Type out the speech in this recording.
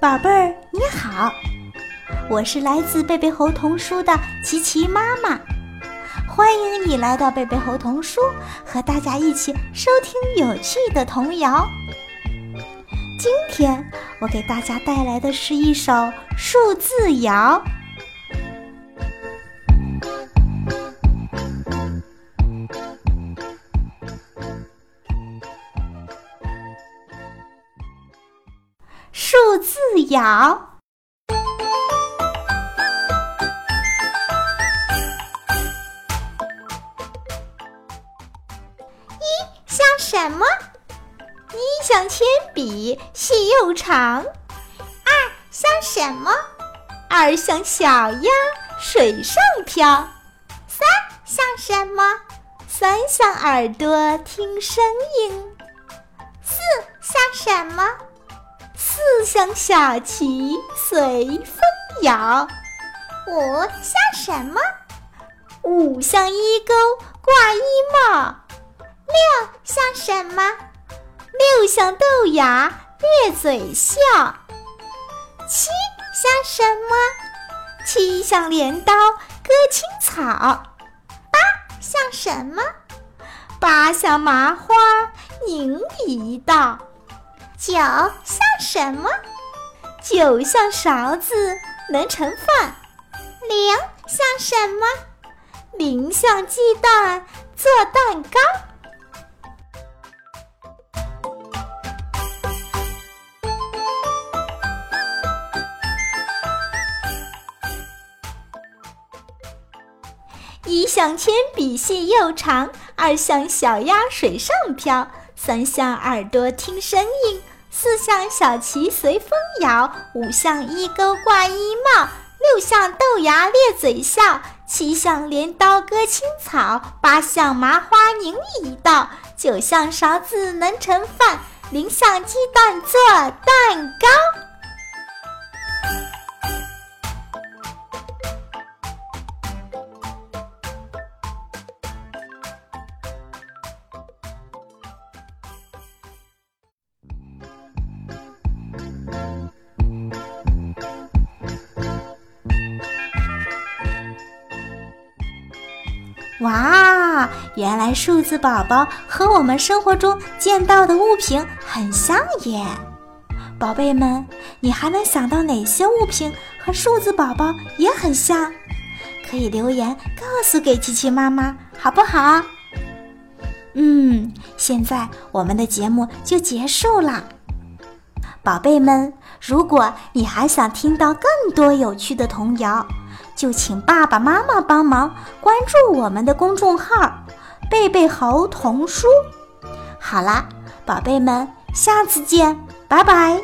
宝贝儿，你好，我是来自贝贝猴童书的琪琪妈妈，欢迎你来到贝贝猴童书，和大家一起收听有趣的童谣。今天我给大家带来的是一首数字谣。数字谣，一像什么？一像铅笔，细又长。二像什么？二像小鸭，水上漂。三像什么？三像耳朵，听声音。四像什么？四像小旗随风摇，五像什么？五像衣钩挂衣帽，六像什么？六像豆芽咧嘴笑，七像什么？七像镰刀割青草，八像什么？八像麻花拧一道。九像什么？九像勺子能盛饭。零像什么？零像鸡蛋做蛋糕。一像铅笔细又长，二像小鸭水上漂，三像耳朵听声音。四像小旗随风摇，五像衣钩挂衣帽，六像豆芽咧嘴笑，七像镰刀割青草，八像麻花拧一道，九像勺子能盛饭，零像鸡蛋做蛋糕。哇，原来数字宝宝和我们生活中见到的物品很像耶！宝贝们，你还能想到哪些物品和数字宝宝也很像？可以留言告诉给琪琪妈妈，好不好？嗯，现在我们的节目就结束了。宝贝们，如果你还想听到更多有趣的童谣，就请爸爸妈妈帮忙关注我们的公众号“贝贝猴童书”。好啦，宝贝们，下次见，拜拜。